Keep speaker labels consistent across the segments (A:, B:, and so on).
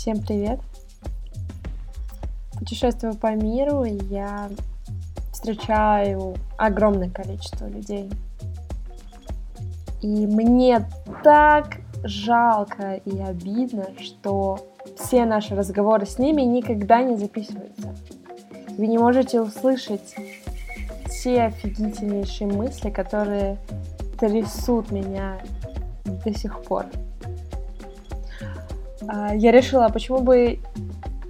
A: Всем привет! Путешествую по миру, я встречаю огромное количество людей. И мне так жалко и обидно, что все наши разговоры с ними никогда не записываются. Вы не можете услышать те офигительнейшие мысли, которые трясут меня до сих пор. А, я решила, почему бы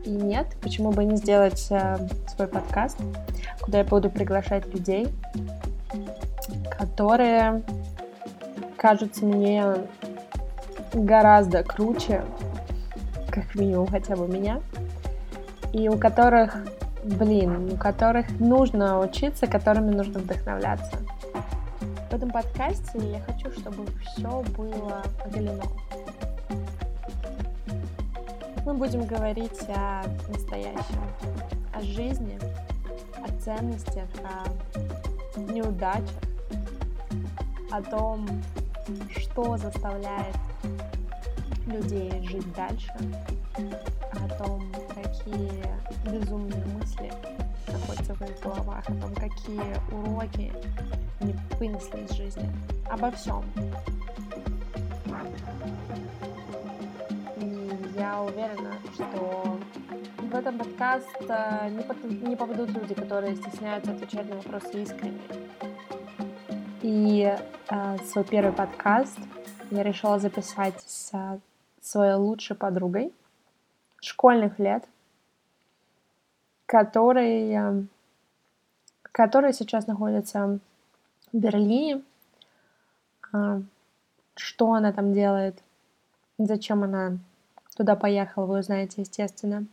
A: и нет, почему бы не сделать э, свой подкаст, куда я буду приглашать людей, которые кажутся мне гораздо круче, как минимум хотя бы меня, и у которых, блин, у которых нужно учиться, которыми нужно вдохновляться. В этом подкасте я хочу, чтобы все было оголено. Мы будем говорить о настоящем, о жизни, о ценностях, о неудачах, о том, что заставляет людей жить дальше, о том, какие безумные мысли находятся в их головах, о том, какие уроки они вынесли из жизни, обо всем. Я уверена, что в этом подкаст э, не, попадут люди, которые стесняются отвечать на вопросы искренне. И э, свой первый подкаст я решила записать с своей лучшей подругой школьных лет, которой, э, которая сейчас находится в Берлине. Э, что она там делает, зачем она туда поехала, вы узнаете, естественно.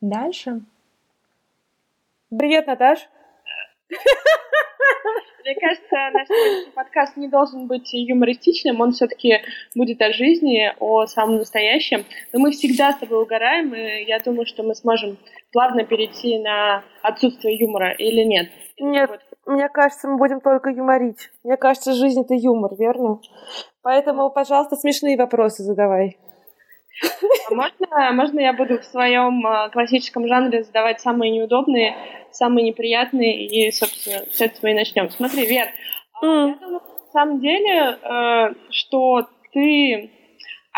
A: Дальше.
B: Привет, Наташ!
C: Мне кажется, наш подкаст не должен быть юмористичным, он все-таки будет о жизни, о самом настоящем. Но мы всегда с тобой угораем, и я думаю, что мы сможем плавно перейти на отсутствие юмора или нет.
B: Нет, вот. мне кажется, мы будем только юморить. Мне кажется, жизнь — это юмор, верно? Поэтому, пожалуйста, смешные вопросы задавай.
C: А можно, можно я буду в своем а, классическом жанре задавать самые неудобные, самые неприятные, и, собственно, с этого и начнем. Смотри, Вер, mm. я думаю, на самом деле, э, что ты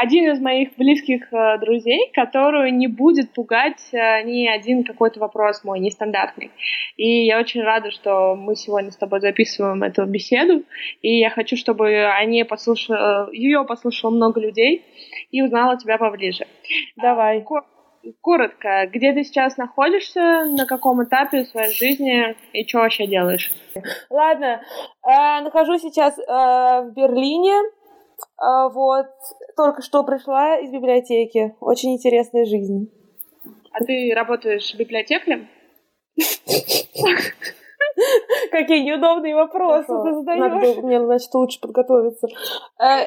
C: один из моих близких э, друзей, которую не будет пугать э, ни один какой-то вопрос мой нестандартный. И я очень рада, что мы сегодня с тобой записываем эту беседу, и я хочу, чтобы они послушали, ее послушало много людей и узнала тебя поближе.
B: Давай.
C: Коротко, где ты сейчас находишься, на каком этапе своей жизни и что вообще делаешь?
B: Ладно, э, нахожусь сейчас э, в Берлине, а, вот, только что пришла из библиотеки. Очень интересная жизнь.
C: А ты работаешь библиотекарем?
B: Какие неудобные вопросы ты задаешь. мне, значит, лучше подготовиться. Э,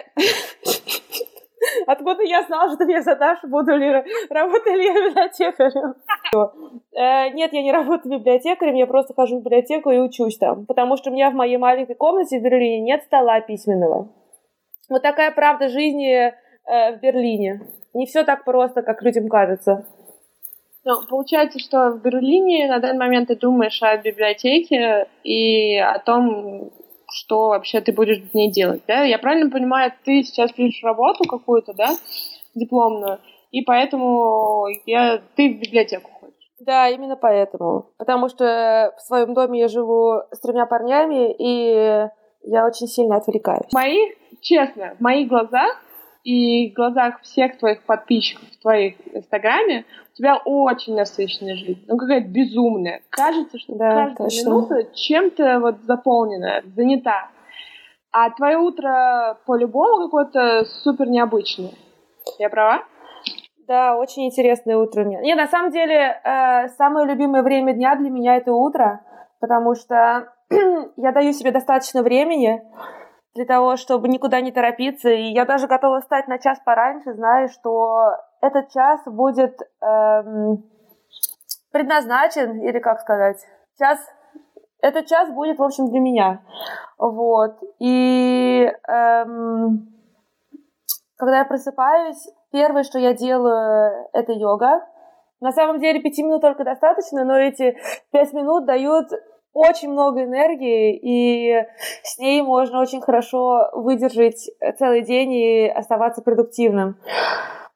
B: откуда я знала, что ты мне задашь, буду ли работать ли я библиотекарем? Э, нет, я не работаю библиотекарем, я просто хожу в библиотеку и учусь там, потому что у меня в моей маленькой комнате в Берлине нет стола письменного. Вот такая правда жизни э, в Берлине. Не все так просто, как людям кажется.
C: Ну, получается, что в Берлине на данный момент ты думаешь о библиотеке и о том, что вообще ты будешь в ней делать, да? Я правильно понимаю, ты сейчас пишешь работу какую-то, да, дипломную, и поэтому я, ты в библиотеку ходишь.
B: Да, именно поэтому. Потому что в своем доме я живу с тремя парнями, и я очень сильно отвлекаюсь.
C: Мои, честно, в моих глазах и в глазах всех твоих подписчиков в твоих инстаграме у тебя очень насыщенная жизнь. Ну, какая-то безумная. Кажется, что да, каждая точно. минута чем-то вот заполненная, занята. А твое утро по-любому какое-то супер необычное. Я права?
B: Да, очень интересное утро у меня. Не, на самом деле, э, самое любимое время дня для меня это утро, потому что я даю себе достаточно времени для того, чтобы никуда не торопиться. И я даже готова встать на час пораньше, зная, что этот час будет эм, предназначен, или как сказать, час этот час будет, в общем, для меня. Вот. И эм, когда я просыпаюсь, первое, что я делаю, это йога. На самом деле пяти минут только достаточно, но эти пять минут дают очень много энергии, и с ней можно очень хорошо выдержать целый день и оставаться продуктивным.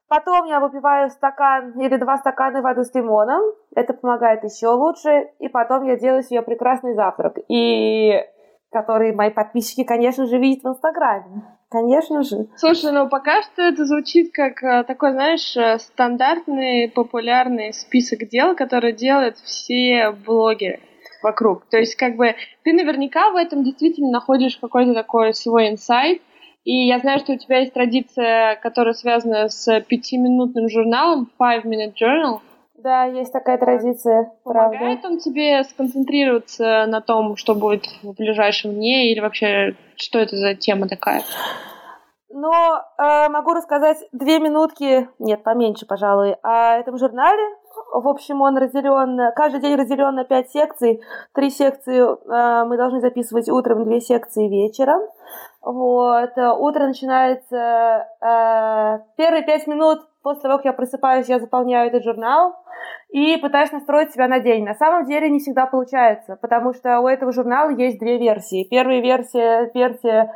B: Потом я выпиваю стакан или два стакана воды с лимоном. Это помогает еще лучше. И потом я делаю себе прекрасный завтрак. И который мои подписчики, конечно же, видят в Инстаграме. Конечно же.
C: Слушай, ну пока что это звучит как э, такой, знаешь, э, стандартный, популярный список дел, которые делают все блогеры вокруг. То есть, как бы, ты наверняка в этом действительно находишь какой-то такой свой инсайт, и я знаю, что у тебя есть традиция, которая связана с пятиминутным журналом Five Minute Journal.
B: Да, есть такая традиция,
C: Помогает
B: правда.
C: он тебе сконцентрироваться на том, что будет в ближайшем дне, или вообще, что это за тема такая?
B: Но э, могу рассказать две минутки, нет, поменьше, пожалуй, о этом журнале. В общем, он разделен, каждый день разделен на пять секций. Три секции э, мы должны записывать утром, две секции вечером. Вот. Утро начинается... Э, первые пять минут после того, как я просыпаюсь, я заполняю этот журнал и пытаюсь настроить себя на день. На самом деле не всегда получается, потому что у этого журнала есть две версии. Первая версия, версия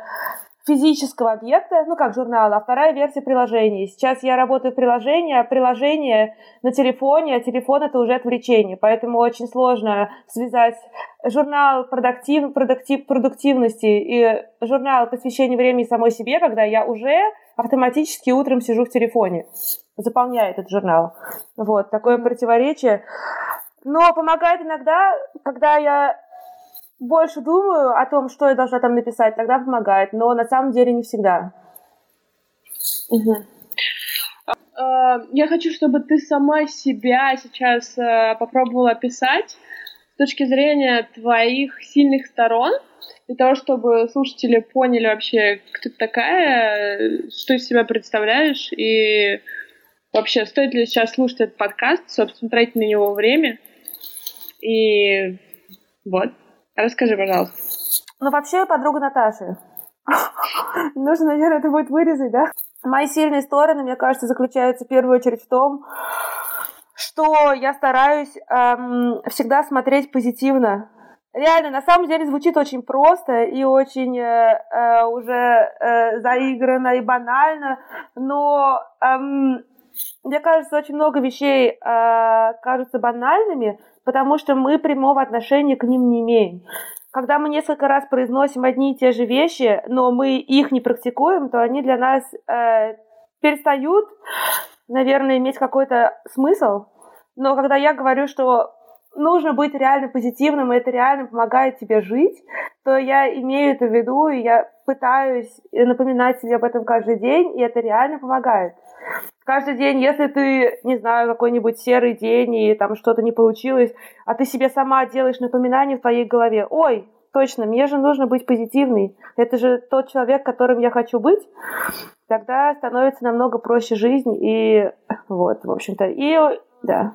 B: физического объекта, ну как журнала, а вторая версия приложения. Сейчас я работаю в приложении, а приложение на телефоне, а телефон это уже отвлечение, поэтому очень сложно связать журнал продуктив, продуктив, продуктивности и журнал посвящения времени самой себе, когда я уже автоматически утром сижу в телефоне, заполняю этот журнал. Вот, такое противоречие. Но помогает иногда, когда я больше думаю о том, что я должна там написать, тогда помогает, но на самом деле не всегда.
C: Угу. Я хочу, чтобы ты сама себя сейчас э, попробовала описать с точки зрения твоих сильных сторон, для того, чтобы слушатели поняли вообще, кто ты такая, что из себя представляешь, и вообще, стоит ли сейчас слушать этот подкаст, собственно, тратить на него время. И вот. Расскажи, пожалуйста.
B: Ну, вообще, подруга Наташи. Нужно, наверное, это будет вырезать, да? Мои сильные стороны, мне кажется, заключаются в первую очередь в том, что я стараюсь эм, всегда смотреть позитивно. Реально, на самом деле звучит очень просто и очень э, э, уже э, заигранно и банально, но эм, мне кажется, очень много вещей э, кажутся банальными, потому что мы прямого отношения к ним не имеем. Когда мы несколько раз произносим одни и те же вещи, но мы их не практикуем, то они для нас э, перестают, наверное, иметь какой-то смысл. Но когда я говорю, что нужно быть реально позитивным, и это реально помогает тебе жить, то я имею это в виду, и я пытаюсь напоминать себе об этом каждый день, и это реально помогает каждый день, если ты, не знаю, какой-нибудь серый день и там что-то не получилось, а ты себе сама делаешь напоминание в твоей голове, ой, точно, мне же нужно быть позитивной, это же тот человек, которым я хочу быть, тогда становится намного проще жизнь, и вот, в общем-то, и да.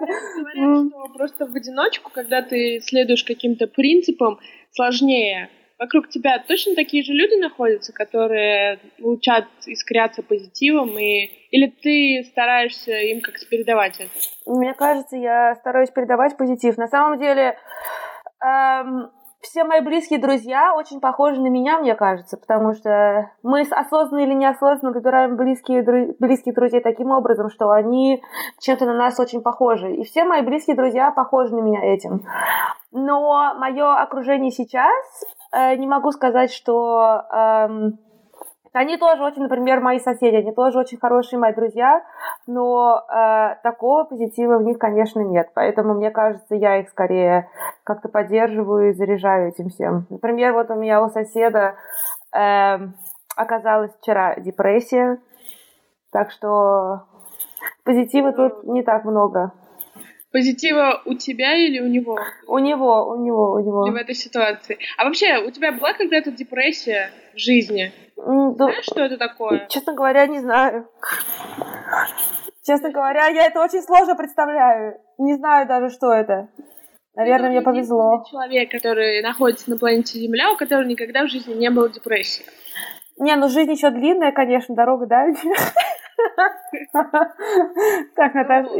C: Говорят, что просто в одиночку, когда ты следуешь каким-то принципам, сложнее вокруг тебя точно такие же люди находятся, которые учат искряться позитивом, и... или ты стараешься им как-то передавать это?
B: Мне кажется, я стараюсь передавать позитив. На самом деле, эм, все мои близкие друзья очень похожи на меня, мне кажется, потому что мы осознанно или неосознанно выбираем близкие, близких друзей таким образом, что они чем-то на нас очень похожи. И все мои близкие друзья похожи на меня этим. Но мое окружение сейчас Э, не могу сказать, что эм, они тоже очень, например, мои соседи, они тоже очень хорошие мои друзья, но э, такого позитива в них, конечно, нет. Поэтому, мне кажется, я их скорее как-то поддерживаю и заряжаю этим всем. Например, вот у меня у соседа э, оказалась вчера депрессия, так что позитива тут не так много.
C: Позитива у тебя или у него?
B: У него, у него, у него.
C: Или в этой ситуации. А вообще, у тебя была когда-то депрессия в жизни? Знаешь, что это такое?
B: Честно говоря, не знаю. Честно говоря, я это очень сложно представляю. Не знаю даже, что это. Наверное, мне повезло.
C: человек, который находится на планете Земля, у которого никогда в жизни не было депрессии.
B: Не, ну жизнь еще длинная, конечно, дорога дальше. Так, Наташа,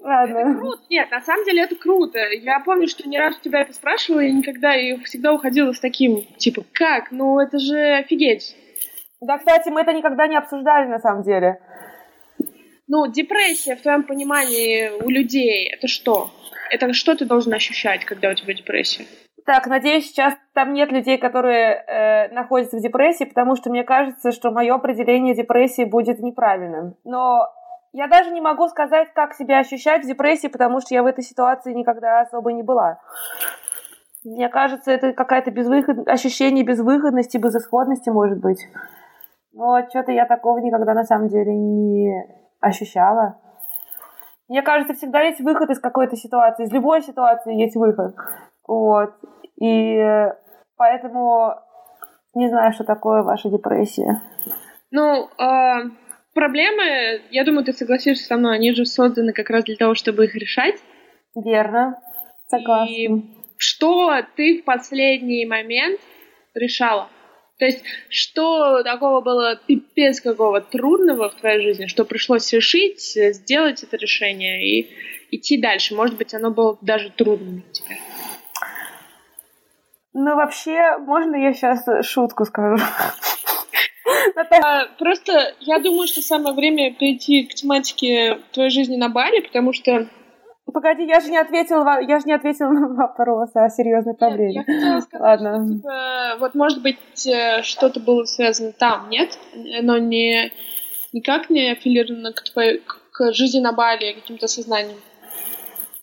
B: ладно.
C: Круто. Нет, на самом деле это круто. Я помню, что не раз у тебя это спрашивала, и никогда и всегда уходила с таким, типа, как? Ну, это же офигеть.
B: Да, кстати, мы это никогда не обсуждали на самом деле.
C: Ну, депрессия, в твоем понимании, у людей, это что? Это что ты должен ощущать, когда у тебя депрессия?
B: Так, надеюсь, сейчас там нет людей, которые э, находятся в депрессии, потому что мне кажется, что мое определение депрессии будет неправильным. Но я даже не могу сказать, как себя ощущать в депрессии, потому что я в этой ситуации никогда особо не была. Мне кажется, это какая-то безвыход... ощущение безвыходности, безысходности, может быть. Но что-то я такого никогда на самом деле не ощущала. Мне кажется, всегда есть выход из какой-то ситуации. Из любой ситуации есть выход. Вот. И поэтому не знаю, что такое ваша депрессия.
C: Ну, э, проблемы, я думаю, ты согласишься со мной, они же созданы как раз для того, чтобы их решать.
B: Верно. Согласна.
C: И что ты в последний момент решала? То есть, что такого было пипец какого трудного в твоей жизни, что пришлось решить, сделать это решение и идти дальше? Может быть, оно было даже трудным для тебя?
B: Ну, вообще, можно я сейчас шутку скажу?
C: А, просто я думаю, что самое время перейти к тематике твоей жизни на Бали, потому что
B: Погоди, я же не ответила, я же не ответила на вопрос о серьезной проблеме.
C: Нет, я хотела сказать, Ладно. Что, типа, вот может быть э, что-то было связано там, нет? Но не никак не аффилировано к твоей к жизни на Бали каким-то сознанием.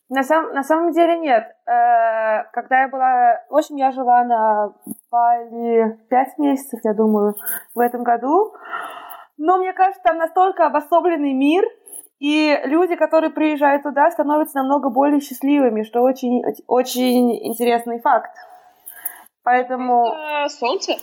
B: На, сам, на самом деле нет. Э, когда я была... В общем, я жила на Бали пять месяцев, я думаю, в этом году. Но мне кажется, там настолько обособленный мир, и люди, которые приезжают туда, становятся намного более счастливыми, что очень, очень интересный факт. Поэтому...
C: Это солнце?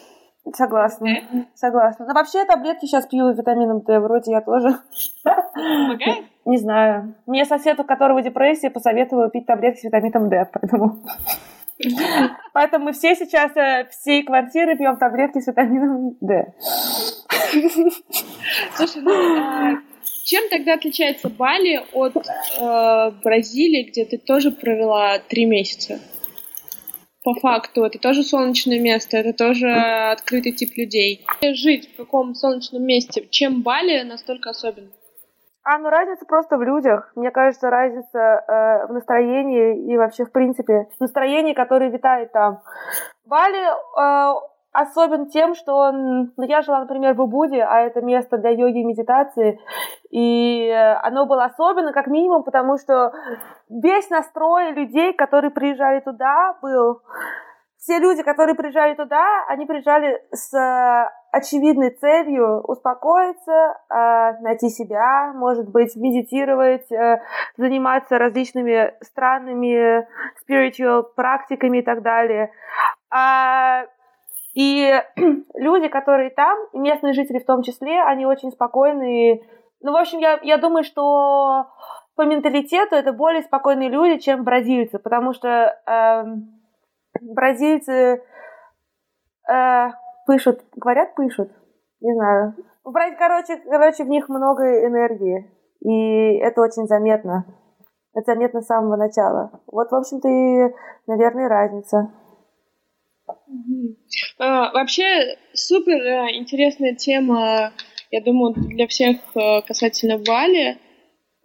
B: Согласна, согласна. Но вообще таблетки сейчас пью с витамином Д, вроде я тоже.
C: Помогает?
B: Не знаю. Мне сосед, у которого депрессия, посоветовал пить таблетки с витамином D, поэтому... Поэтому мы все сейчас, э, всей квартиры пьем таблетки с витамином D.
C: Слушай, ну, а чем тогда отличается Бали от э, Бразилии, где ты тоже провела три месяца? по факту. Это тоже солнечное место, это тоже открытый тип людей. Жить в каком солнечном месте, чем Бали настолько особенно?
B: А, ну разница просто в людях. Мне кажется, разница э, в настроении и вообще, в принципе, в настроении, которое витает там. Бали э, особен тем, что он... Ну, я жила, например, в Убуде, а это место для йоги и медитации, и оно было особенно, как минимум, потому что весь настрой людей, которые приезжали туда, был... Все люди, которые приезжали туда, они приезжали с очевидной целью успокоиться, э, найти себя, может быть, медитировать, э, заниматься различными странными spiritual практиками и так далее. А и люди, которые там, местные жители в том числе, они очень спокойные. Ну, в общем, я, я думаю, что по менталитету это более спокойные люди, чем бразильцы, потому что э, бразильцы э, пышут, говорят, пышут, не знаю. Короче, короче, в них много энергии, и это очень заметно. Это заметно с самого начала. Вот, в общем-то, и, наверное, разница.
C: А, вообще супер э, интересная тема, я думаю, для всех э, касательно Бали,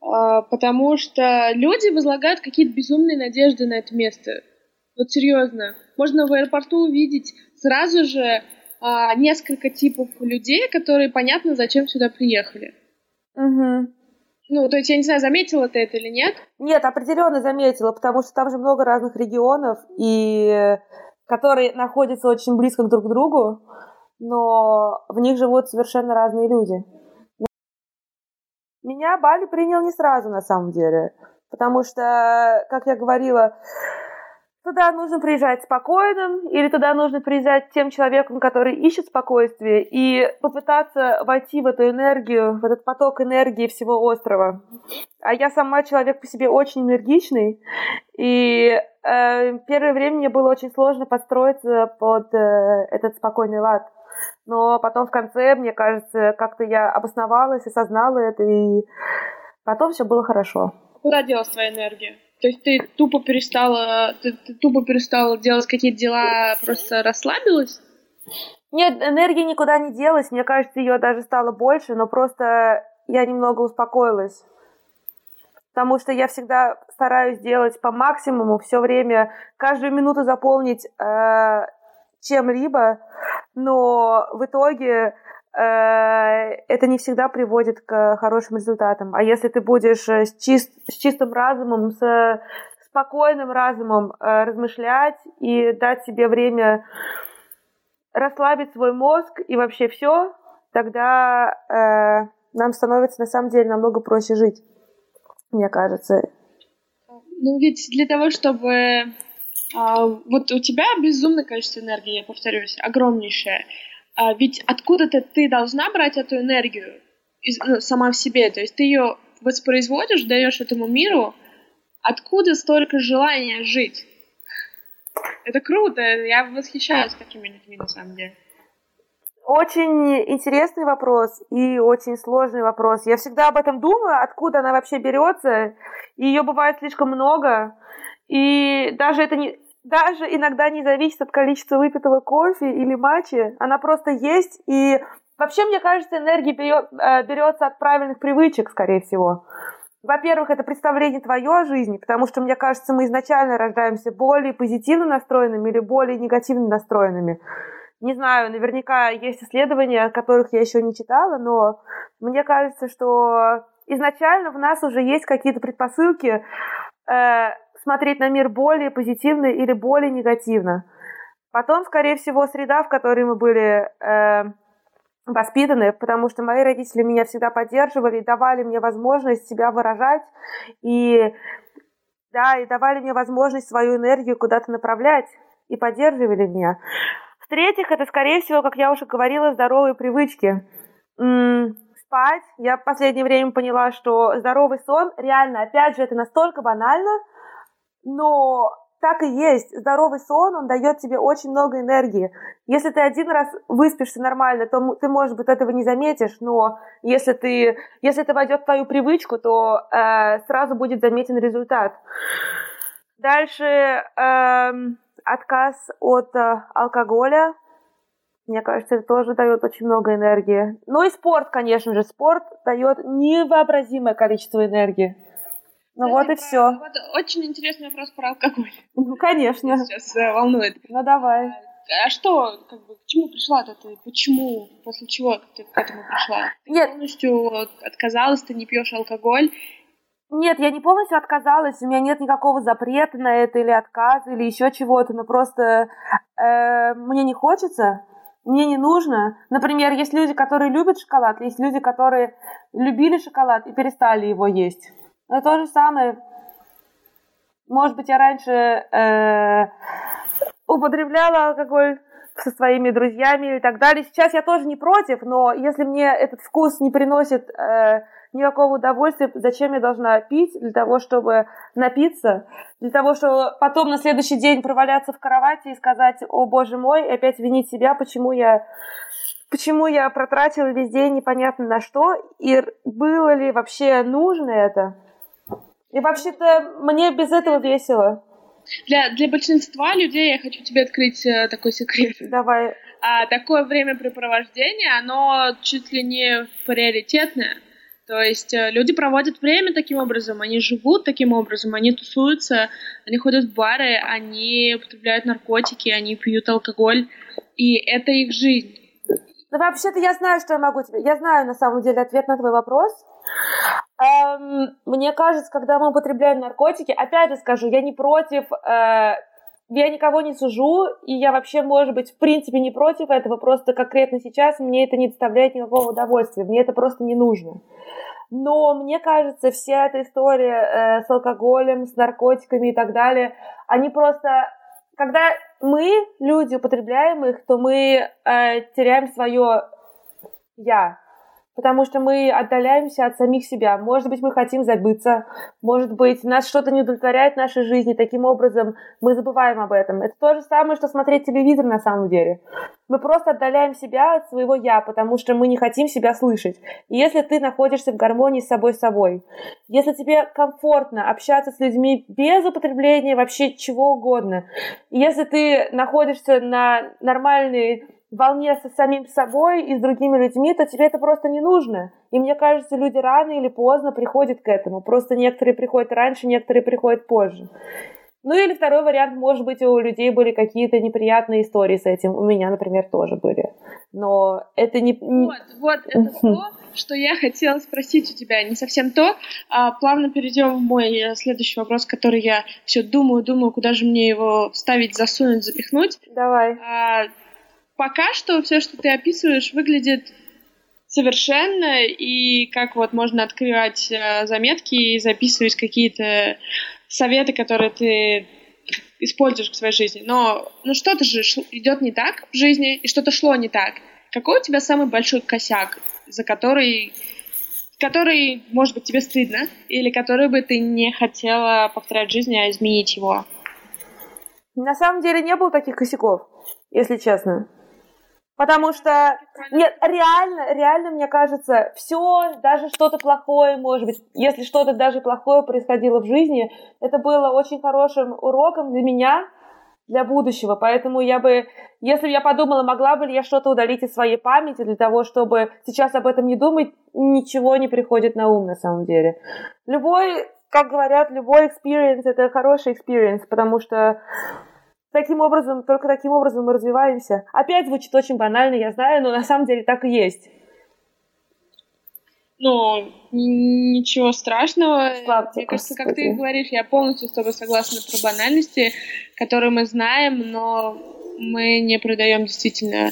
C: а, потому что люди возлагают какие-то безумные надежды на это место. Вот серьезно. Можно в аэропорту увидеть сразу же а, несколько типов людей, которые понятно, зачем сюда приехали.
B: Угу.
C: Ну, то есть, я не знаю, заметила ты это или нет?
B: Нет, определенно заметила, потому что там же много разных регионов, и которые находятся очень близко друг к другу, но в них живут совершенно разные люди. Меня Бали принял не сразу, на самом деле, потому что, как я говорила, Туда нужно приезжать спокойным, или туда нужно приезжать тем человеком, который ищет спокойствие, и попытаться войти в эту энергию, в этот поток энергии всего острова. А я сама человек по себе очень энергичный, и э, первое время мне было очень сложно подстроиться под э, этот спокойный лад. Но потом в конце, мне кажется, как-то я обосновалась, осознала это, и потом все было хорошо.
C: Куда делась твоя энергия? То есть ты тупо перестала, ты, ты тупо перестала делать какие-то дела, просто расслабилась?
B: Нет, энергия никуда не делась. Мне кажется, ее даже стало больше, но просто я немного успокоилась. Потому что я всегда стараюсь делать по максимуму, все время, каждую минуту заполнить э, чем-либо, но в итоге это не всегда приводит к хорошим результатам. А если ты будешь э, с, чист, с чистым разумом, с спокойным разумом э, размышлять и дать себе время расслабить свой мозг и вообще все, тогда э, нам становится на самом деле намного проще жить, мне кажется.
C: Ну ведь для того, чтобы а, вот у тебя безумное количество энергии, я повторюсь, огромнейшее. А, ведь откуда-то ты должна брать эту энергию из, ну, сама в себе, то есть ты ее воспроизводишь, даешь этому миру. Откуда столько желания жить? Это круто, я восхищаюсь такими людьми на самом деле.
B: Очень интересный вопрос и очень сложный вопрос. Я всегда об этом думаю, откуда она вообще берется. Ее бывает слишком много. И даже это не, даже иногда не зависит от количества выпитого кофе или матча. Она просто есть. И вообще, мне кажется, энергия э, берется от правильных привычек, скорее всего. Во-первых, это представление твое о жизни, потому что, мне кажется, мы изначально рождаемся более позитивно настроенными или более негативно настроенными. Не знаю, наверняка есть исследования, о которых я еще не читала, но мне кажется, что изначально в нас уже есть какие-то предпосылки э, смотреть на мир более позитивно или более негативно. Потом, скорее всего, среда, в которой мы были э, воспитаны, потому что мои родители меня всегда поддерживали давали мне возможность себя выражать и да, и давали мне возможность свою энергию куда-то направлять и поддерживали меня. В-третьих, это, скорее всего, как я уже говорила, здоровые привычки. М-м, спать. Я в последнее время поняла, что здоровый сон, реально, опять же, это настолько банально, но так и есть. Здоровый сон, он дает тебе очень много энергии. Если ты один раз выспишься нормально, то ты, может быть, этого не заметишь, но если, ты, если это войдет в твою привычку, то э, сразу будет заметен результат. Дальше э, отказ от э, алкоголя. Мне кажется, это тоже дает очень много энергии. Ну и спорт, конечно же. Спорт дает невообразимое количество энергии. Ну вот и все. Вот
C: очень интересный вопрос про алкоголь.
B: Ну, конечно.
C: Сейчас э, волнует.
B: Ну, давай.
C: А, а что, как бы, к чему пришла ты? Почему? После чего ты к этому пришла? Ты Нет. полностью отказалась, ты не пьешь алкоголь?
B: Нет, я не полностью отказалась, у меня нет никакого запрета на это или отказа или еще чего-то, но просто э, мне не хочется, мне не нужно. Например, есть люди, которые любят шоколад, есть люди, которые любили шоколад и перестали его есть. Но то же самое, может быть, я раньше э, употребляла алкоголь со своими друзьями и так далее. Сейчас я тоже не против, но если мне этот вкус не приносит э, никакого удовольствия, зачем я должна пить для того, чтобы напиться, для того, чтобы потом на следующий день проваляться в кровати и сказать, о боже мой, и опять винить себя, почему я почему я протратила весь день непонятно на что, и было ли вообще нужно это. И вообще-то мне без этого весело.
C: Для, для большинства людей я хочу тебе открыть э, такой секрет.
B: Давай.
C: А такое времяпрепровождение, оно чуть ли не приоритетное. То есть э, люди проводят время таким образом, они живут таким образом, они тусуются, они ходят в бары, они употребляют наркотики, они пьют алкоголь, и это их жизнь.
B: Ну, вообще-то я знаю, что я могу тебе. Я знаю, на самом деле, ответ на твой вопрос. Эм, мне кажется, когда мы употребляем наркотики, опять же скажу, я не против, э, я никого не сужу, и я вообще, может быть, в принципе не против этого, просто конкретно сейчас мне это не доставляет никакого удовольствия, мне это просто не нужно. Но мне кажется, вся эта история э, с алкоголем, с наркотиками и так далее, они просто когда мы, люди, употребляем их, то мы э, теряем свое я. Потому что мы отдаляемся от самих себя. Может быть, мы хотим забыться, может быть, нас что-то не удовлетворяет в нашей жизни, таким образом мы забываем об этом. Это то же самое, что смотреть телевизор на самом деле. Мы просто отдаляем себя от своего «я», потому что мы не хотим себя слышать. И если ты находишься в гармонии с собой собой, если тебе комфортно общаться с людьми без употребления вообще чего угодно, если ты находишься на нормальной волне со самим собой и с другими людьми, то тебе это просто не нужно. И мне кажется, люди рано или поздно приходят к этому. Просто некоторые приходят раньше, некоторые приходят позже. Ну или второй вариант, может быть, у людей были какие-то неприятные истории с этим. У меня, например, тоже были. Но это не...
C: Вот, вот, это то, что я хотела спросить у тебя. Не совсем то. А, плавно перейдем в мой э, следующий вопрос, который я все думаю, думаю, куда же мне его вставить, засунуть, запихнуть.
B: Давай.
C: А, пока что все, что ты описываешь, выглядит совершенно, и как вот можно открывать э, заметки и записывать какие-то советы, которые ты используешь в своей жизни. Но ну что-то же идет не так в жизни, и что-то шло не так. Какой у тебя самый большой косяк, за который, который, может быть, тебе стыдно, или который бы ты не хотела повторять в жизни, а изменить его?
B: На самом деле не было таких косяков, если честно. Потому что, нет, реально, реально, мне кажется, все, даже что-то плохое, может быть, если что-то даже плохое происходило в жизни, это было очень хорошим уроком для меня, для будущего. Поэтому я бы, если бы я подумала, могла бы ли я что-то удалить из своей памяти для того, чтобы сейчас об этом не думать, ничего не приходит на ум на самом деле. Любой, как говорят, любой experience это хороший experience, потому что Таким образом, только таким образом мы развиваемся. Опять звучит очень банально, я знаю, но на самом деле так и есть.
C: Ну, ничего страшного. Славьте, Мне кажется, как ты говоришь, я полностью с тобой согласна про банальности, которые мы знаем, но мы не придаем действительно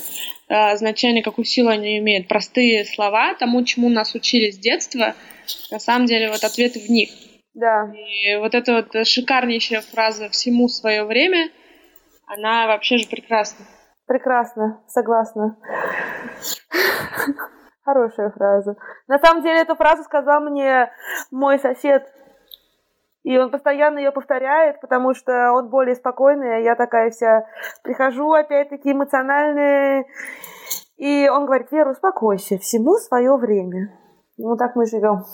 C: э, значения, какую силу они имеют. Простые слова тому, чему нас учили с детства, на самом деле вот ответы в них.
B: Да.
C: И вот эта вот шикарнейшая фраза «всему свое время», она вообще же прекрасна.
B: Прекрасно, согласна. Хорошая фраза. На самом деле эту фразу сказал мне мой сосед. И он постоянно ее повторяет, потому что он более спокойный, а я такая вся прихожу опять-таки эмоциональная. И он говорит, Вера, успокойся, всему свое время. Ну так мы живем.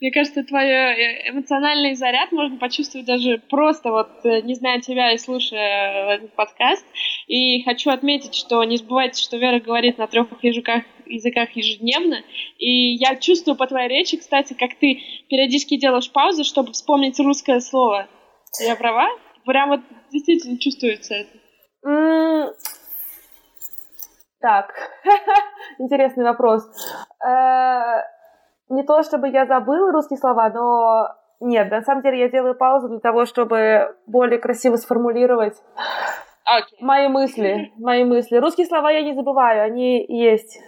C: Мне кажется, твой э, эмоциональный заряд можно почувствовать даже просто вот э, не зная тебя и слушая этот подкаст. И хочу отметить, что не забывайте, что Вера говорит на трех языках, языках ежедневно. И я чувствую по твоей речи, кстати, как ты периодически делаешь паузы, чтобы вспомнить русское слово. Я права? Прям вот действительно чувствуется это.
B: Так, интересный вопрос. Не то, чтобы я забыла русские слова, но нет, на самом деле я делаю паузу для того, чтобы более красиво сформулировать okay. мои мысли, мои мысли. Русские слова я не забываю, они есть.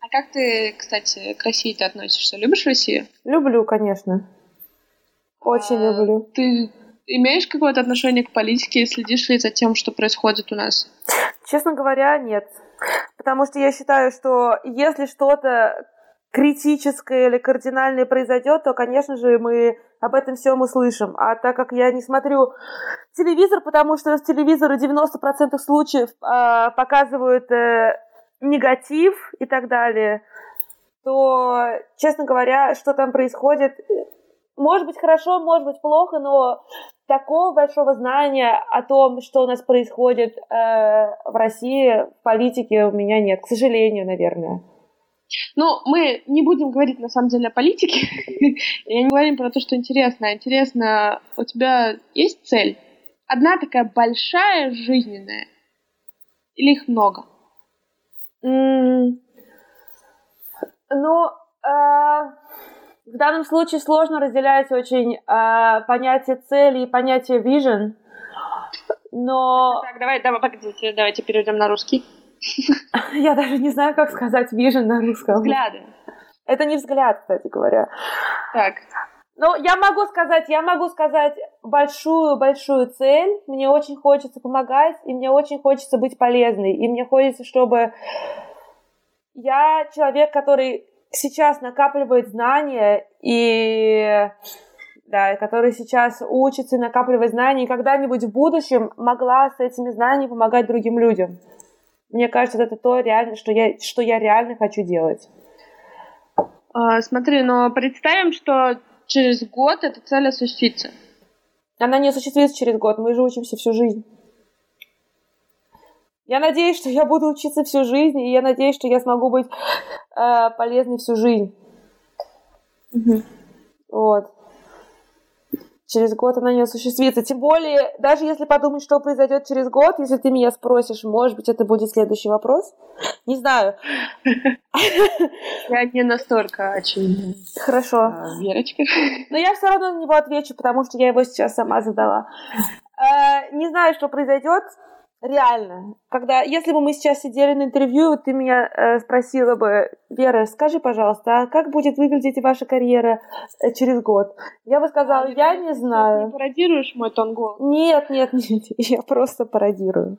C: А как ты, кстати, к России ты относишься? Любишь Россию?
B: Люблю, конечно. Очень а, люблю.
C: Ты имеешь какое-то отношение к политике и следишь ли за тем, что происходит у нас?
B: Честно говоря, нет. Потому что я считаю, что если что-то критическое или кардинальное произойдет, то, конечно же, мы об этом всем услышим. А так как я не смотрю телевизор, потому что с телевизора 90% случаев э, показывают э, негатив и так далее, то, честно говоря, что там происходит, может быть хорошо, может быть плохо, но такого большого знания о том, что у нас происходит э, в России, в политике у меня нет, к сожалению, наверное.
C: Ну, мы не будем говорить на самом деле о политике. Я не говорим про то, что интересно. Интересно, у тебя есть цель? Одна такая большая, жизненная? Или их много?
B: Mm. Ну, э, в данном случае сложно разделять очень э, понятие цели и понятие vision. Но...
C: Так, давай, давай, погодите, давайте перейдем на русский.
B: Я даже не знаю, как сказать vision на русском.
C: Взгляды.
B: Это не взгляд, кстати говоря.
C: Так.
B: Ну, я могу сказать, я могу сказать большую-большую цель. Мне очень хочется помогать, и мне очень хочется быть полезной. И мне хочется, чтобы я человек, который сейчас накапливает знания и да, который сейчас учится и накапливает знания, и когда-нибудь в будущем могла с этими знаниями помогать другим людям. Мне кажется, это то реально, что я, что я реально хочу делать.
C: А, смотри, но представим, что через год эта цель осуществится.
B: Она не осуществится через год, мы же учимся всю жизнь. Я надеюсь, что я буду учиться всю жизнь, и я надеюсь, что я смогу быть э, полезной всю жизнь. Угу. Вот. Через год она не осуществится. Тем более, даже если подумать, что произойдет через год, если ты меня спросишь, может быть, это будет следующий вопрос. Не знаю.
C: Я не настолько очевидна.
B: Хорошо.
C: А, Верочка.
B: Но я все равно на него отвечу, потому что я его сейчас сама задала. Э, не знаю, что произойдет. Реально. Когда, если бы мы сейчас сидели на интервью, ты меня э, спросила бы, Вера, скажи, пожалуйста, а как будет выглядеть ваша карьера э, через год? Я бы сказала, а, я не знаю.
C: Ты не пародируешь мой тон голоса?
B: Нет, нет, нет, я просто пародирую.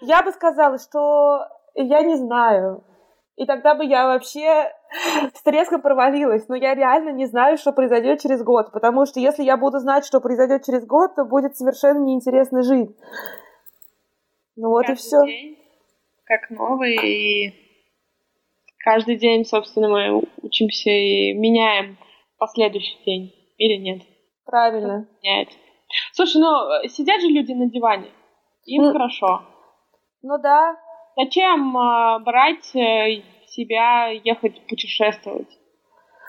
B: Я бы сказала, что я не знаю. И тогда бы я вообще с треском провалилась. Но я реально не знаю, что произойдет через год. Потому что если я буду знать, что произойдет через год, то будет совершенно неинтересно жить. Ну вот
C: каждый
B: и все.
C: День, как новый, и каждый день, собственно, мы учимся и меняем последующий день, или нет?
B: Правильно.
C: Меняет. Слушай, ну, сидят же люди на диване, им ну, хорошо.
B: Ну да.
C: Зачем э, брать э, себя, ехать путешествовать?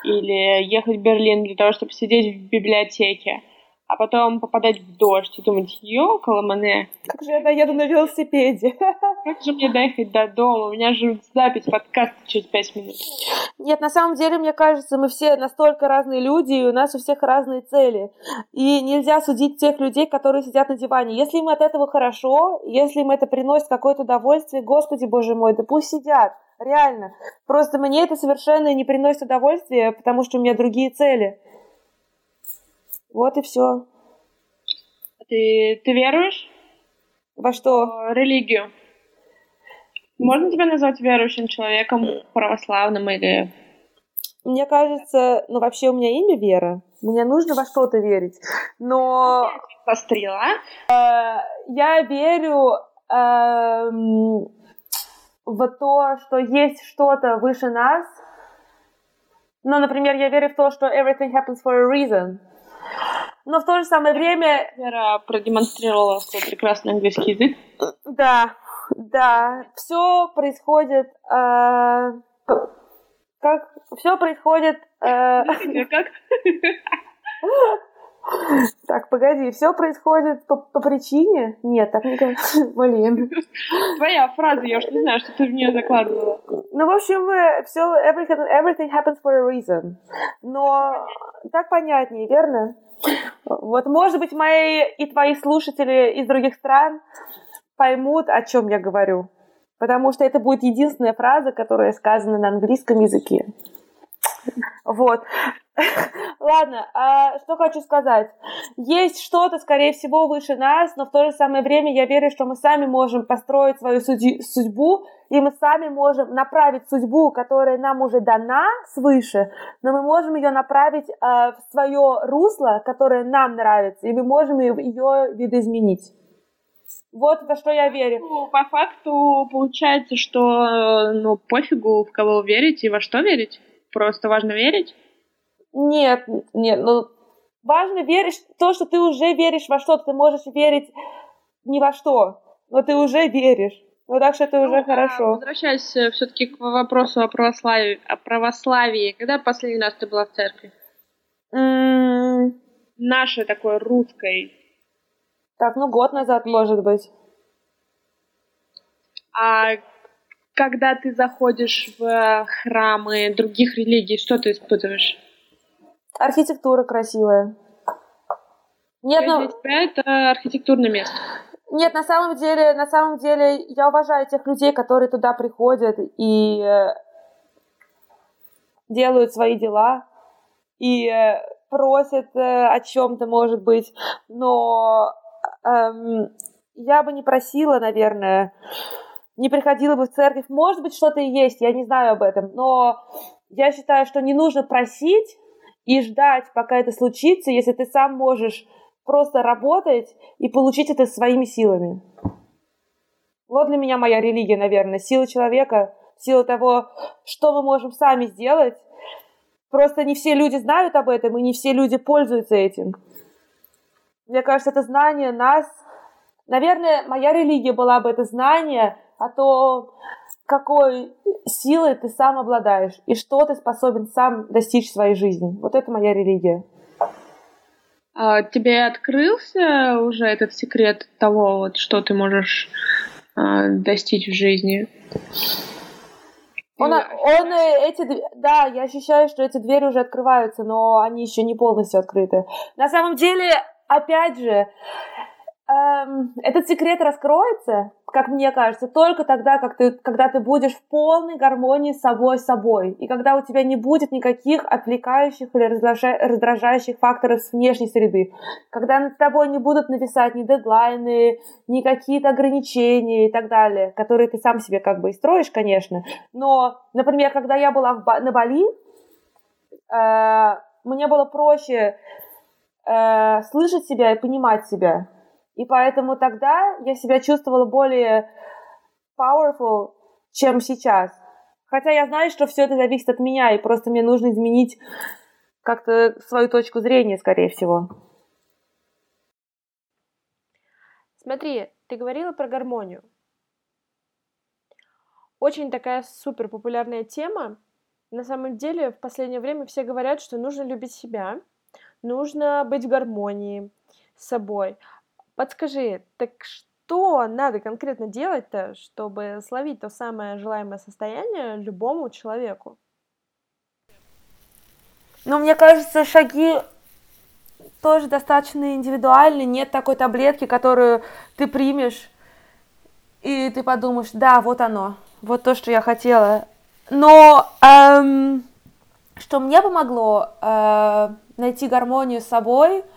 C: Или ехать в Берлин для того, чтобы сидеть в библиотеке? А потом попадать в дождь и думать, ёкала мане.
B: Как же я доеду на велосипеде?
C: Как же мне доехать до дома? У меня же запись подкаста через пять минут.
B: Нет, на самом деле, мне кажется, мы все настолько разные люди, и у нас у всех разные цели. И нельзя судить тех людей, которые сидят на диване. Если им от этого хорошо, если им это приносит какое-то удовольствие, господи, боже мой, да пусть сидят. Реально. Просто мне это совершенно не приносит удовольствия, потому что у меня другие цели. Вот и все.
C: Ты, ты веруешь?
B: Во что?
C: В религию. Можно тебя назвать верующим человеком, православным или...
B: Мне кажется, ну вообще у меня имя Вера. Мне нужно во что-то верить. Но...
C: Пострела.
B: Э, я верю э, в то, что есть что-то выше нас. Ну, например, я верю в то, что everything happens for a reason. Но в то же самое время...
C: Вера продемонстрировала свой прекрасный английский язык.
B: Да, да. Все происходит... Э, как... Все происходит... Э,
C: как?
B: Так, погоди, все происходит по, по причине? Нет, так не Блин.
C: Твоя фраза, я уж не знаю, что ты в нее закладывала.
B: Ну, в общем, все, everything, everything happens for a reason. Но так понятнее, верно? Вот, может быть, мои и твои слушатели из других стран поймут, о чем я говорю. Потому что это будет единственная фраза, которая сказана на английском языке. Вот. Ладно, а что хочу сказать. Есть что-то, скорее всего, выше нас, но в то же самое время я верю, что мы сами можем построить свою судьбу, и мы сами можем направить судьбу, которая нам уже дана свыше, но мы можем ее направить э, в свое русло, которое нам нравится, и мы можем ее, видоизменить. Вот во что я верю.
C: Ну, по факту получается, что ну, пофигу, в кого верить и во что верить. Просто важно верить.
B: Нет, нет, ну важно верить то, что ты уже веришь во что-то. Ты можешь верить ни во что, но ты уже веришь. Ну так что это ну, уже а хорошо.
C: Возвращаясь э, все-таки к вопросу о православии, о православии. Когда последний раз ты была в церкви?
B: Mm.
C: Нашей такой русской.
B: Так, ну год назад, может быть.
C: А когда ты заходишь в храмы других религий, что ты испытываешь?
B: Архитектура красивая.
C: Нет, ну... Для тебя это архитектурное место.
B: Нет, на самом деле, на самом деле, я уважаю тех людей, которые туда приходят и э, делают свои дела и э, просят э, о чем-то, может быть, но эм, я бы не просила, наверное, не приходила бы в церковь. Может быть, что-то и есть, я не знаю об этом, но я считаю, что не нужно просить и ждать, пока это случится, если ты сам можешь просто работать и получить это своими силами. Вот для меня моя религия, наверное, сила человека, сила того, что мы можем сами сделать. Просто не все люди знают об этом, и не все люди пользуются этим. Мне кажется, это знание нас... Наверное, моя религия была бы это знание о том, какой силой ты сам обладаешь и что ты способен сам достичь в своей жизни. Вот это моя религия.
C: А тебе открылся уже этот секрет того, вот, что ты можешь а, достичь в жизни?
B: Он, он эти, да, я ощущаю, что эти двери уже открываются, но они еще не полностью открыты. На самом деле, опять же, эм, этот секрет раскроется, как мне кажется, только тогда, как ты, когда ты будешь в полной гармонии с собой собой, и когда у тебя не будет никаких отвлекающих или раздражающих факторов с внешней среды, когда над тобой не будут нависать ни дедлайны, ни какие-то ограничения и так далее, которые ты сам себе как бы и строишь, конечно, но, например, когда я была в, на Бали, э, мне было проще э, слышать себя и понимать себя, и поэтому тогда я себя чувствовала более powerful, чем сейчас. Хотя я знаю, что все это зависит от меня, и просто мне нужно изменить как-то свою точку зрения, скорее всего.
A: Смотри, ты говорила про гармонию. Очень такая супер популярная тема. На самом деле, в последнее время все говорят, что нужно любить себя, нужно быть в гармонии с собой. Подскажи, так что надо конкретно делать-то, чтобы словить то самое желаемое состояние любому человеку?
B: Ну, мне кажется, шаги тоже достаточно индивидуальны. Нет такой таблетки, которую ты примешь, и ты подумаешь, да, вот оно, вот то, что я хотела. Но эм, что мне помогло э, найти гармонию с собой –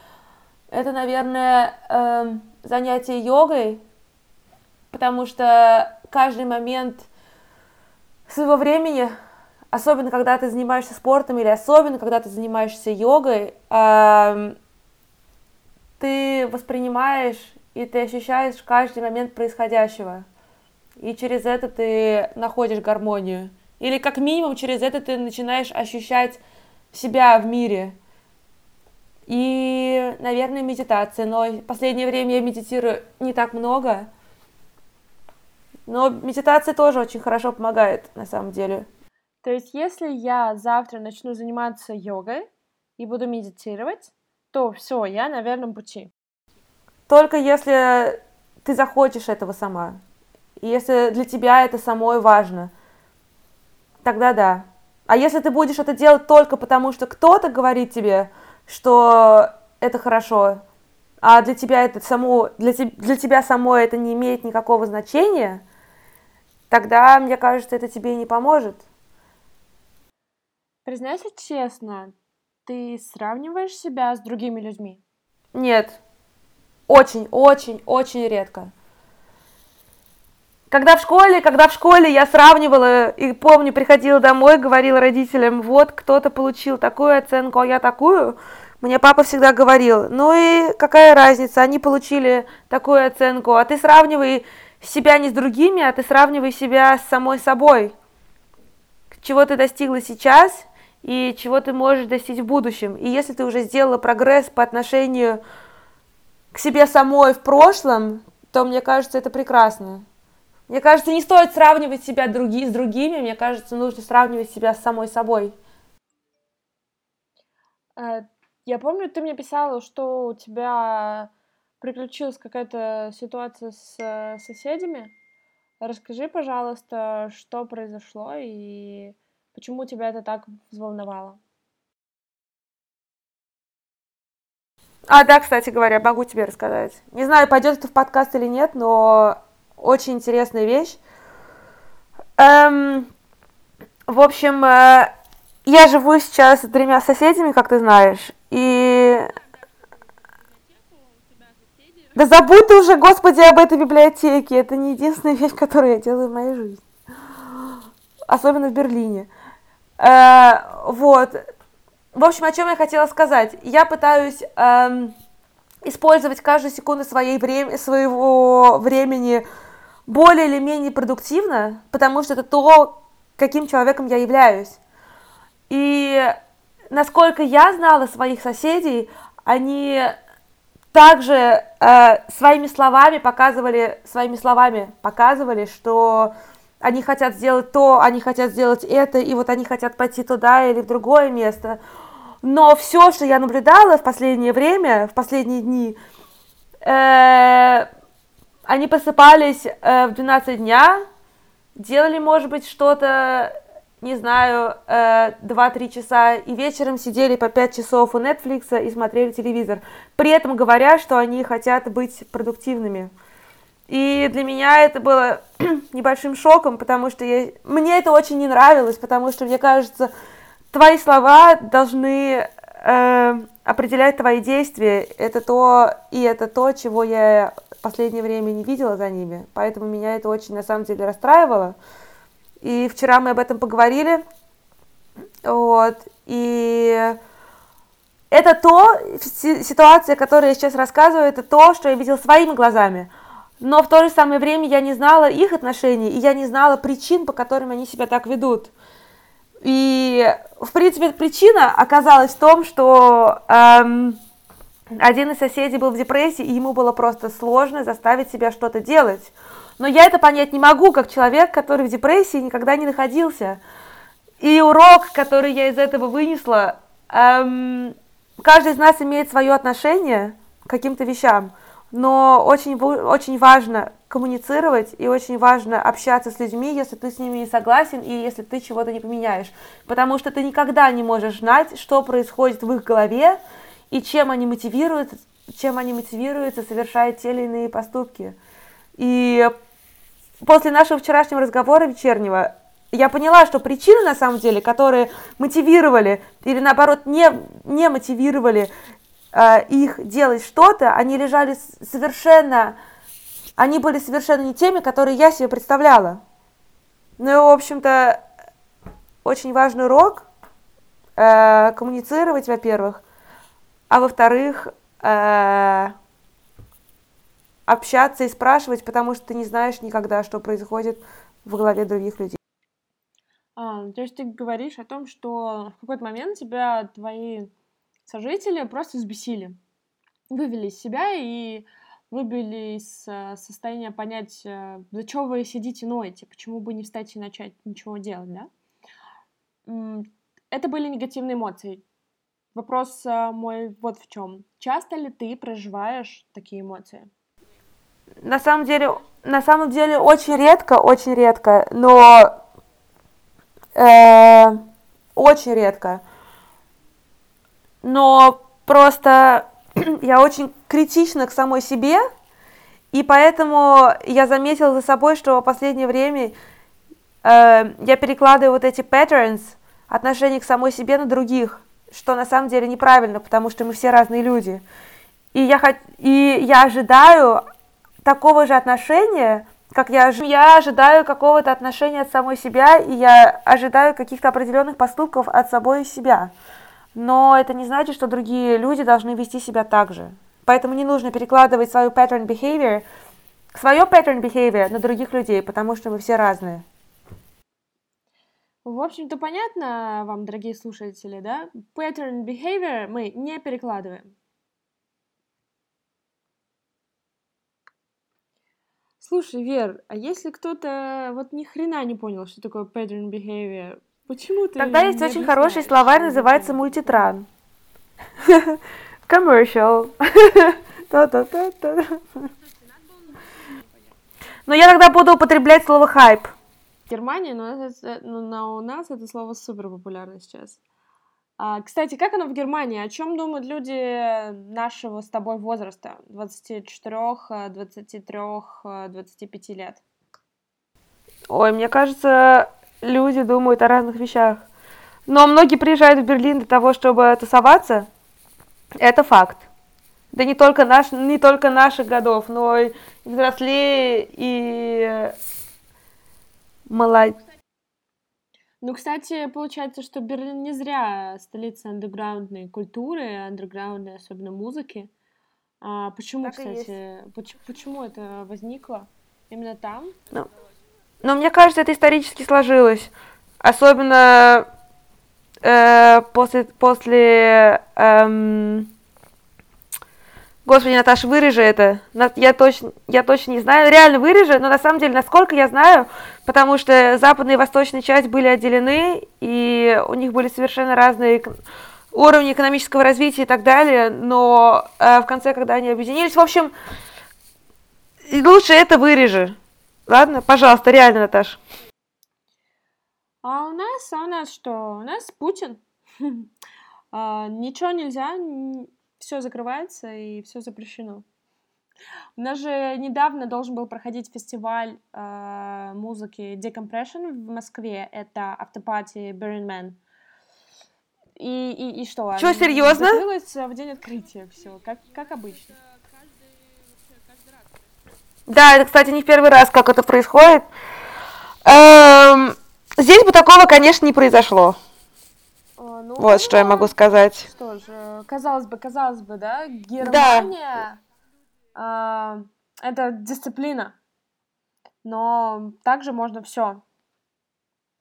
B: это, наверное, э, занятие йогой, потому что каждый момент своего времени, особенно когда ты занимаешься спортом или особенно когда ты занимаешься йогой, э, ты воспринимаешь и ты ощущаешь каждый момент происходящего. И через это ты находишь гармонию. Или как минимум через это ты начинаешь ощущать себя в мире. И, наверное, медитация. Но в последнее время я медитирую не так много. Но медитация тоже очень хорошо помогает, на самом деле.
A: То есть, если я завтра начну заниматься йогой и буду медитировать, то все, я на верном пути.
B: Только если ты захочешь этого сама. И если для тебя это самой важно, тогда да. А если ты будешь это делать только потому, что кто-то говорит тебе, что это хорошо, а для тебя это само, для, te, для тебя самой это не имеет никакого значения, тогда, мне кажется, это тебе не поможет.
A: Признайся честно, ты сравниваешь себя с другими людьми?
B: Нет. Очень, очень, очень редко. Когда в школе, когда в школе я сравнивала, и помню, приходила домой, говорила родителям, вот кто-то получил такую оценку, а я такую, мне папа всегда говорил, ну и какая разница, они получили такую оценку, а ты сравнивай себя не с другими, а ты сравнивай себя с самой собой. Чего ты достигла сейчас и чего ты можешь достичь в будущем. И если ты уже сделала прогресс по отношению к себе самой в прошлом, то мне кажется, это прекрасно. Мне кажется, не стоит сравнивать себя други, с другими, мне кажется, нужно сравнивать себя с самой собой.
A: Э, я помню, ты мне писала, что у тебя приключилась какая-то ситуация с э, соседями. Расскажи, пожалуйста, что произошло и почему тебя это так взволновало.
B: А, да, кстати говоря, могу тебе рассказать. Не знаю, пойдет это в подкаст или нет, но очень интересная вещь. Эм, в общем, э, я живу сейчас с тремя соседями, как ты знаешь, и... Да забудь ты уже, господи, об этой библиотеке. Это не единственная вещь, которую я делаю в моей жизни. Особенно в Берлине. Э, вот. В общем, о чем я хотела сказать. Я пытаюсь эм, использовать каждую секунду своей время, своего времени более или менее продуктивно, потому что это то, каким человеком я являюсь. И насколько я знала своих соседей, они также э, своими словами показывали, своими словами показывали, что они хотят сделать то, они хотят сделать это, и вот они хотят пойти туда или в другое место. Но все, что я наблюдала в последнее время, в последние дни, э, они просыпались э, в 12 дня, делали, может быть, что-то не знаю, э, 2-3 часа, и вечером сидели по 5 часов у Netflix и смотрели телевизор, при этом говоря, что они хотят быть продуктивными. И для меня это было небольшим шоком, потому что я... мне это очень не нравилось, потому что, мне кажется, твои слова должны э, определять твои действия. Это то, и это то, чего я последнее время не видела за ними. Поэтому меня это очень, на самом деле, расстраивало. И вчера мы об этом поговорили. Вот. И это то, ситуация, которую я сейчас рассказываю, это то, что я видел своими глазами. Но в то же самое время я не знала их отношений, и я не знала причин, по которым они себя так ведут. И, в принципе, причина оказалась в том, что эм, один из соседей был в депрессии, и ему было просто сложно заставить себя что-то делать. Но я это понять не могу, как человек, который в депрессии никогда не находился. И урок, который я из этого вынесла, эм, каждый из нас имеет свое отношение к каким-то вещам, но очень, очень важно коммуницировать и очень важно общаться с людьми, если ты с ними не согласен и если ты чего-то не поменяешь. Потому что ты никогда не можешь знать, что происходит в их голове и чем они мотивируют, чем они мотивируются, совершая те или иные поступки. И после нашего вчерашнего разговора вечернего я поняла, что причины, на самом деле, которые мотивировали или, наоборот, не, не мотивировали э, их делать что-то, они лежали совершенно, они были совершенно не теми, которые я себе представляла. Ну и, в общем-то, очень важный урок э, коммуницировать, во-первых, а во-вторых, э, общаться и спрашивать, потому что ты не знаешь никогда, что происходит в голове других людей.
C: А, то есть ты говоришь о том, что в какой-то момент тебя твои сожители просто взбесили, вывели из себя и выбили из э, состояния понять, э, за что вы сидите ноете, почему бы не встать и начать ничего делать, да? Это были негативные эмоции. Вопрос э, мой вот в чем. Часто ли ты проживаешь такие эмоции?
B: на самом деле, на самом деле очень редко, очень редко, но э, очень редко. Но просто я очень критична к самой себе, и поэтому я заметила за собой, что в последнее время э, я перекладываю вот эти patterns отношений к самой себе на других, что на самом деле неправильно, потому что мы все разные люди. И я, и я ожидаю такого же отношения, как я, я ожидаю какого-то отношения от самой себя, и я ожидаю каких-то определенных поступков от собой и себя. Но это не значит, что другие люди должны вести себя так же. Поэтому не нужно перекладывать свою pattern behavior, свое pattern behavior на других людей, потому что мы все разные.
C: В общем-то, понятно вам, дорогие слушатели, да? Pattern behavior мы не перекладываем. Слушай, Вер, а если кто-то вот ни хрена не понял, что такое pattern behavior, почему ты
B: Тогда есть очень хороший словарь, называется мультитран. Commercial. Но я тогда буду употреблять слово хайп.
C: Германия, но, но у нас это слово супер популярно сейчас. А, кстати, как оно в Германии? О чем думают люди нашего с тобой возраста? 24, 23, 25 лет?
B: Ой, мне кажется, люди думают о разных вещах. Но многие приезжают в Берлин для того, чтобы тусоваться. Это факт. да не только, наш, не только наших годов, но и взрослее, и молодежь.
C: Ну, кстати, получается, что Берлин не зря столица андеграундной культуры, андеграундной, особенно музыки. А почему, так кстати, почему, почему это возникло именно там?
B: Ну, но мне кажется, это исторически сложилось. Особенно э, после, после эм, Господи, Наташа, вырежи это. Я точно, я точно не знаю. Реально вырежи, но на самом деле, насколько я знаю, потому что западная и восточная часть были отделены, и у них были совершенно разные уровни экономического развития и так далее, но э, в конце, когда они объединились, в общем, лучше это вырежи. Ладно, пожалуйста, реально, Наташа.
C: А у нас, а у нас что? У нас Путин. а, ничего нельзя, все закрывается и все запрещено. У нас же недавно должен был проходить фестиваль э, музыки Decompression в Москве. Это автопати Burning Man. И, и, и что?
B: Что, серьезно?
C: Закрылось в день открытия все, как, как обычно.
B: Да, это, кстати, не в первый раз, как это происходит. Эм, здесь бы такого, конечно, не произошло. Ну, вот что я могу сказать.
C: Что же, казалось бы, казалось бы, да, Германия да. э, это дисциплина, но также можно все.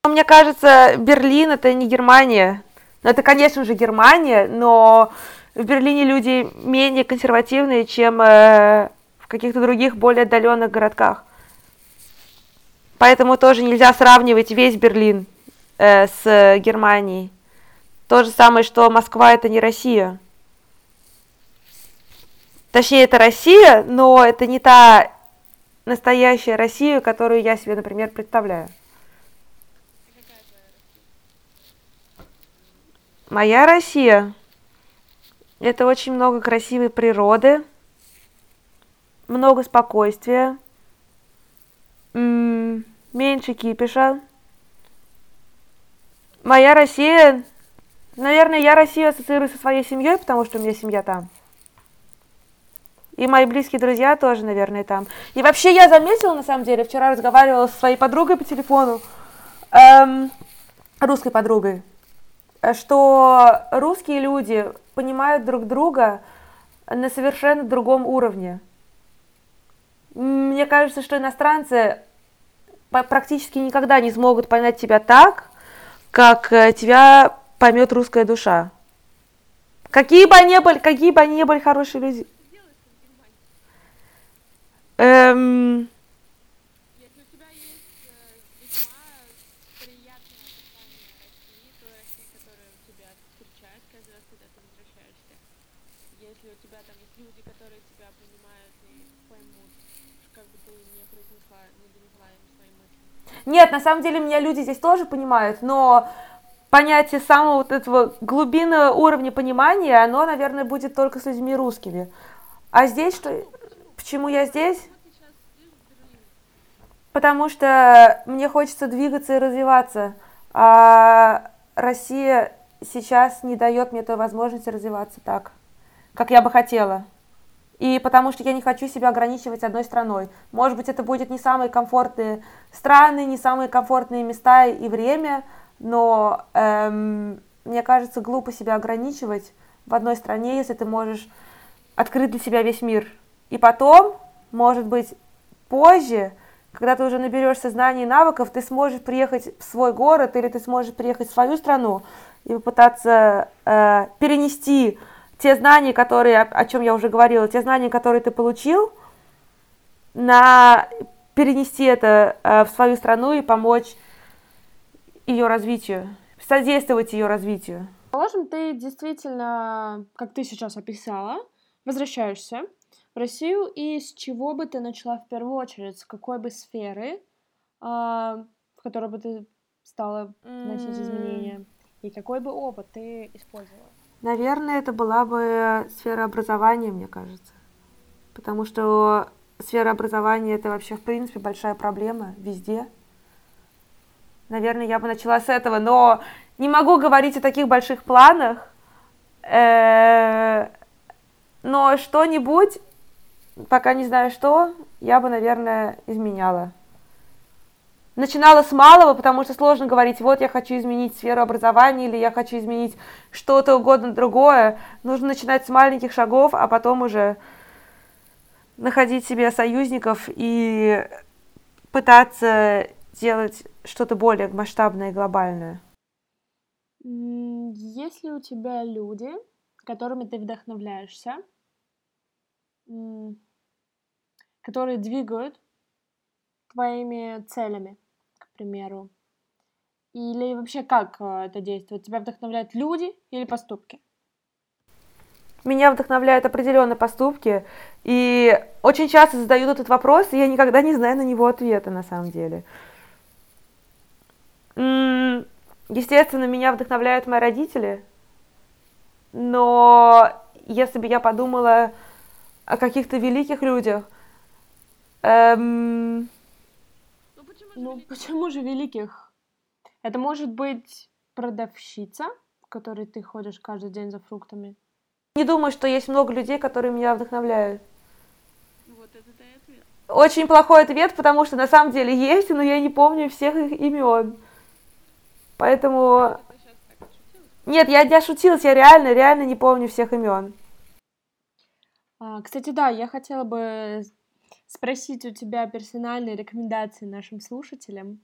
B: Мне кажется, Берлин это не Германия. Ну, это, конечно же, Германия, но в Берлине люди менее консервативные, чем э, в каких-то других более отдаленных городках. Поэтому тоже нельзя сравнивать весь Берлин э, с Германией. То же самое, что Москва это не Россия. Точнее, это Россия, но это не та настоящая Россия, которую я себе, например, представляю. Моя Россия – это очень много красивой природы, много спокойствия, меньше кипиша. Моя Россия Наверное, я Россию ассоциирую со своей семьей, потому что у меня семья там. И мои близкие друзья тоже, наверное, там. И вообще я заметила, на самом деле, вчера разговаривала со своей подругой по телефону, эм, русской подругой, что русские люди понимают друг друга на совершенно другом уровне. Мне кажется, что иностранцы практически никогда не смогут понять тебя так, как э, тебя поймет русская душа. Какие бы они были, какие бы они ни были хорошие люди. Эм... Нет, на самом деле меня люди здесь тоже понимают, но понятие самого вот этого глубинного уровня понимания, оно, наверное, будет только с людьми русскими. А здесь что? Почему я здесь? Потому что мне хочется двигаться и развиваться, а Россия сейчас не дает мне той возможности развиваться так, как я бы хотела. И потому что я не хочу себя ограничивать одной страной. Может быть, это будет не самые комфортные страны, не самые комфортные места и время, но эм, мне кажется, глупо себя ограничивать в одной стране, если ты можешь открыть для себя весь мир. И потом, может быть, позже, когда ты уже наберешься знаний и навыков, ты сможешь приехать в свой город или ты сможешь приехать в свою страну и попытаться э, перенести те знания, которые, о, чем я уже говорила, те знания, которые ты получил, на перенести это э, в свою страну и помочь ее развитию, содействовать ее развитию.
C: Положим, ты действительно, как ты сейчас описала, возвращаешься в Россию, и с чего бы ты начала в первую очередь, с какой бы сферы, а, в которой бы ты стала вносить изменения, и какой бы опыт ты использовала?
B: Наверное, это была бы сфера образования, мне кажется. Потому что сфера образования это вообще, в принципе, большая проблема везде. Наверное, я бы начала с этого, но не могу говорить о таких больших планах. Э, но что-нибудь, пока не знаю что, я бы, наверное, изменяла. Начинала с малого, потому что сложно говорить, вот я хочу изменить сферу образования или я хочу изменить что-то угодно другое. Нужно начинать с маленьких шагов, а потом уже находить себе союзников и пытаться делать что-то более масштабное и глобальное.
C: Есть ли у тебя люди, которыми ты вдохновляешься, которые двигают твоими целями, к примеру? Или вообще как э, это действует? Тебя вдохновляют люди или поступки?
B: Меня вдохновляют определенные поступки, и очень часто задают этот вопрос, и я никогда не знаю на него ответа на самом деле. Естественно, меня вдохновляют мои родители, но если бы я подумала о каких-то великих людях, эм...
C: ну, почему, же ну, великих? почему же великих? Это может быть продавщица, в которой ты ходишь каждый день за фруктами.
B: Не думаю, что есть много людей, которые меня вдохновляют. Вот это и ответ. Очень плохой ответ, потому что на самом деле есть, но я не помню всех их имен. Поэтому нет, я, я шутилась, я реально, реально не помню всех имен.
C: А, кстати, да, я хотела бы спросить у тебя персональные рекомендации нашим слушателям.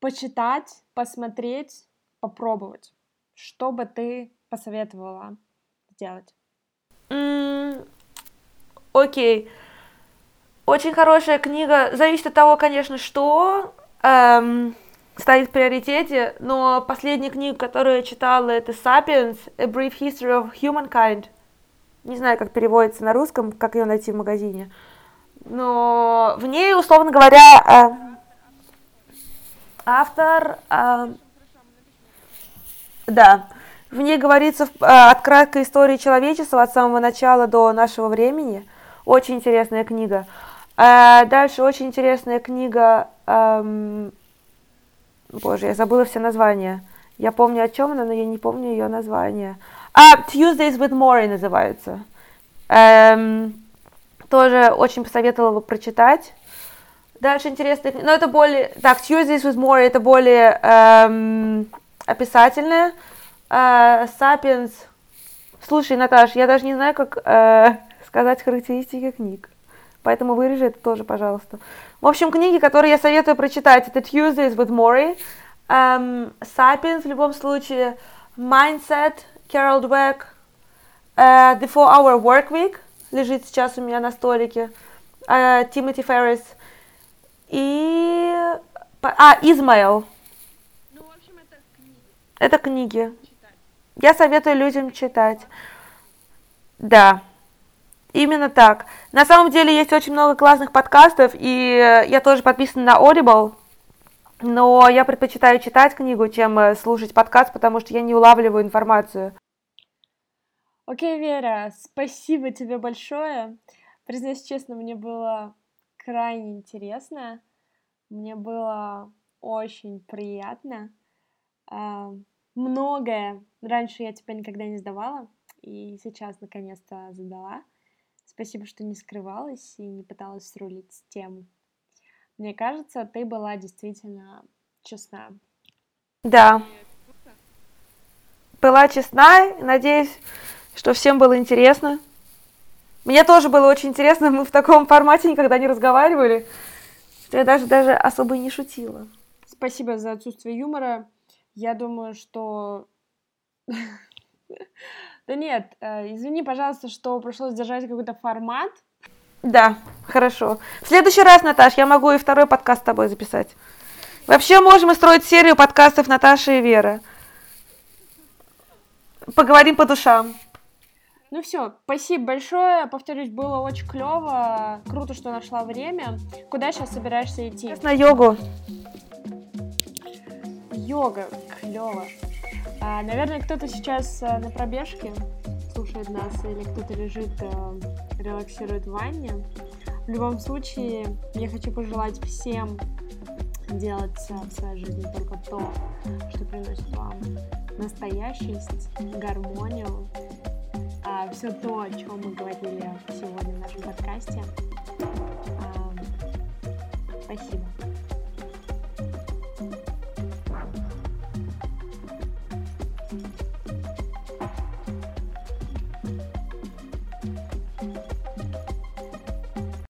C: Почитать, посмотреть, попробовать. Что бы ты посоветовала сделать?
B: Mm, окей. Очень хорошая книга. Зависит от того, конечно, что. Эм, стоит в приоритете, но последняя книга, которую я читала, это «Sapiens. A Brief History of Humankind». Не знаю, как переводится на русском, как ее найти в магазине. Но в ней, условно говоря, э, автор... Э, да, в ней говорится э, от краткой истории человечества от самого начала до нашего времени. Очень интересная книга. Дальше очень интересная книга... Боже, я забыла все названия. Я помню, о чем она, но я не помню ее название. А, Tuesdays with Maury называется. Эм, тоже очень посоветовала бы прочитать. Дальше интересно, но это более... Так, Tuesdays with Maury это более эм, описательное. Э, Sapiens... Слушай, Наташ, я даже не знаю, как э, сказать характеристики книг. Поэтому вырежи это тоже, пожалуйста. В общем, книги, которые я советую прочитать, это Tuesdays with Maury, um, Sapiens в любом случае, Mindset, Carol Dweck, uh, The Four Hour Work Week лежит сейчас у меня на столике, uh, Тимоти Феррис и... А, Измаил. Ну, в общем, это книги. Это книги. Читать. Я советую людям читать. Да. Именно так. На самом деле есть очень много классных подкастов, и я тоже подписана на Audible, но я предпочитаю читать книгу, чем э, слушать подкаст, потому что я не улавливаю информацию.
C: Окей, okay, Вера, спасибо тебе большое. Признаюсь честно, мне было крайне интересно. Мне было очень приятно. А, многое раньше я тебя никогда не задавала, и сейчас наконец-то задала. Спасибо, что не скрывалась и не пыталась срулить тему. Мне кажется, ты была действительно честна.
B: Да. Была честна. Надеюсь, что всем было интересно. Мне тоже было очень интересно. Мы в таком формате никогда не разговаривали. Я даже, даже особо не шутила.
C: Спасибо за отсутствие юмора. Я думаю, что Да нет, э, извини, пожалуйста, что пришлось держать какой-то формат.
B: Да, хорошо. В следующий раз, Наташ, я могу и второй подкаст с тобой записать. Вообще можем строить серию подкастов Наташи и Веры. Поговорим по душам.
C: Ну все, спасибо большое. Повторюсь, было очень клево. Круто, что нашла время. Куда сейчас собираешься идти?
B: На йогу.
C: Йога, клево. А, наверное, кто-то сейчас а, на пробежке слушает нас, или кто-то лежит, а, релаксирует в ванне. В любом случае, я хочу пожелать всем делать в своей жизни только то, что приносит вам настоящесть, гармонию, все то, о чем мы говорили сегодня в нашем подкасте. Спасибо.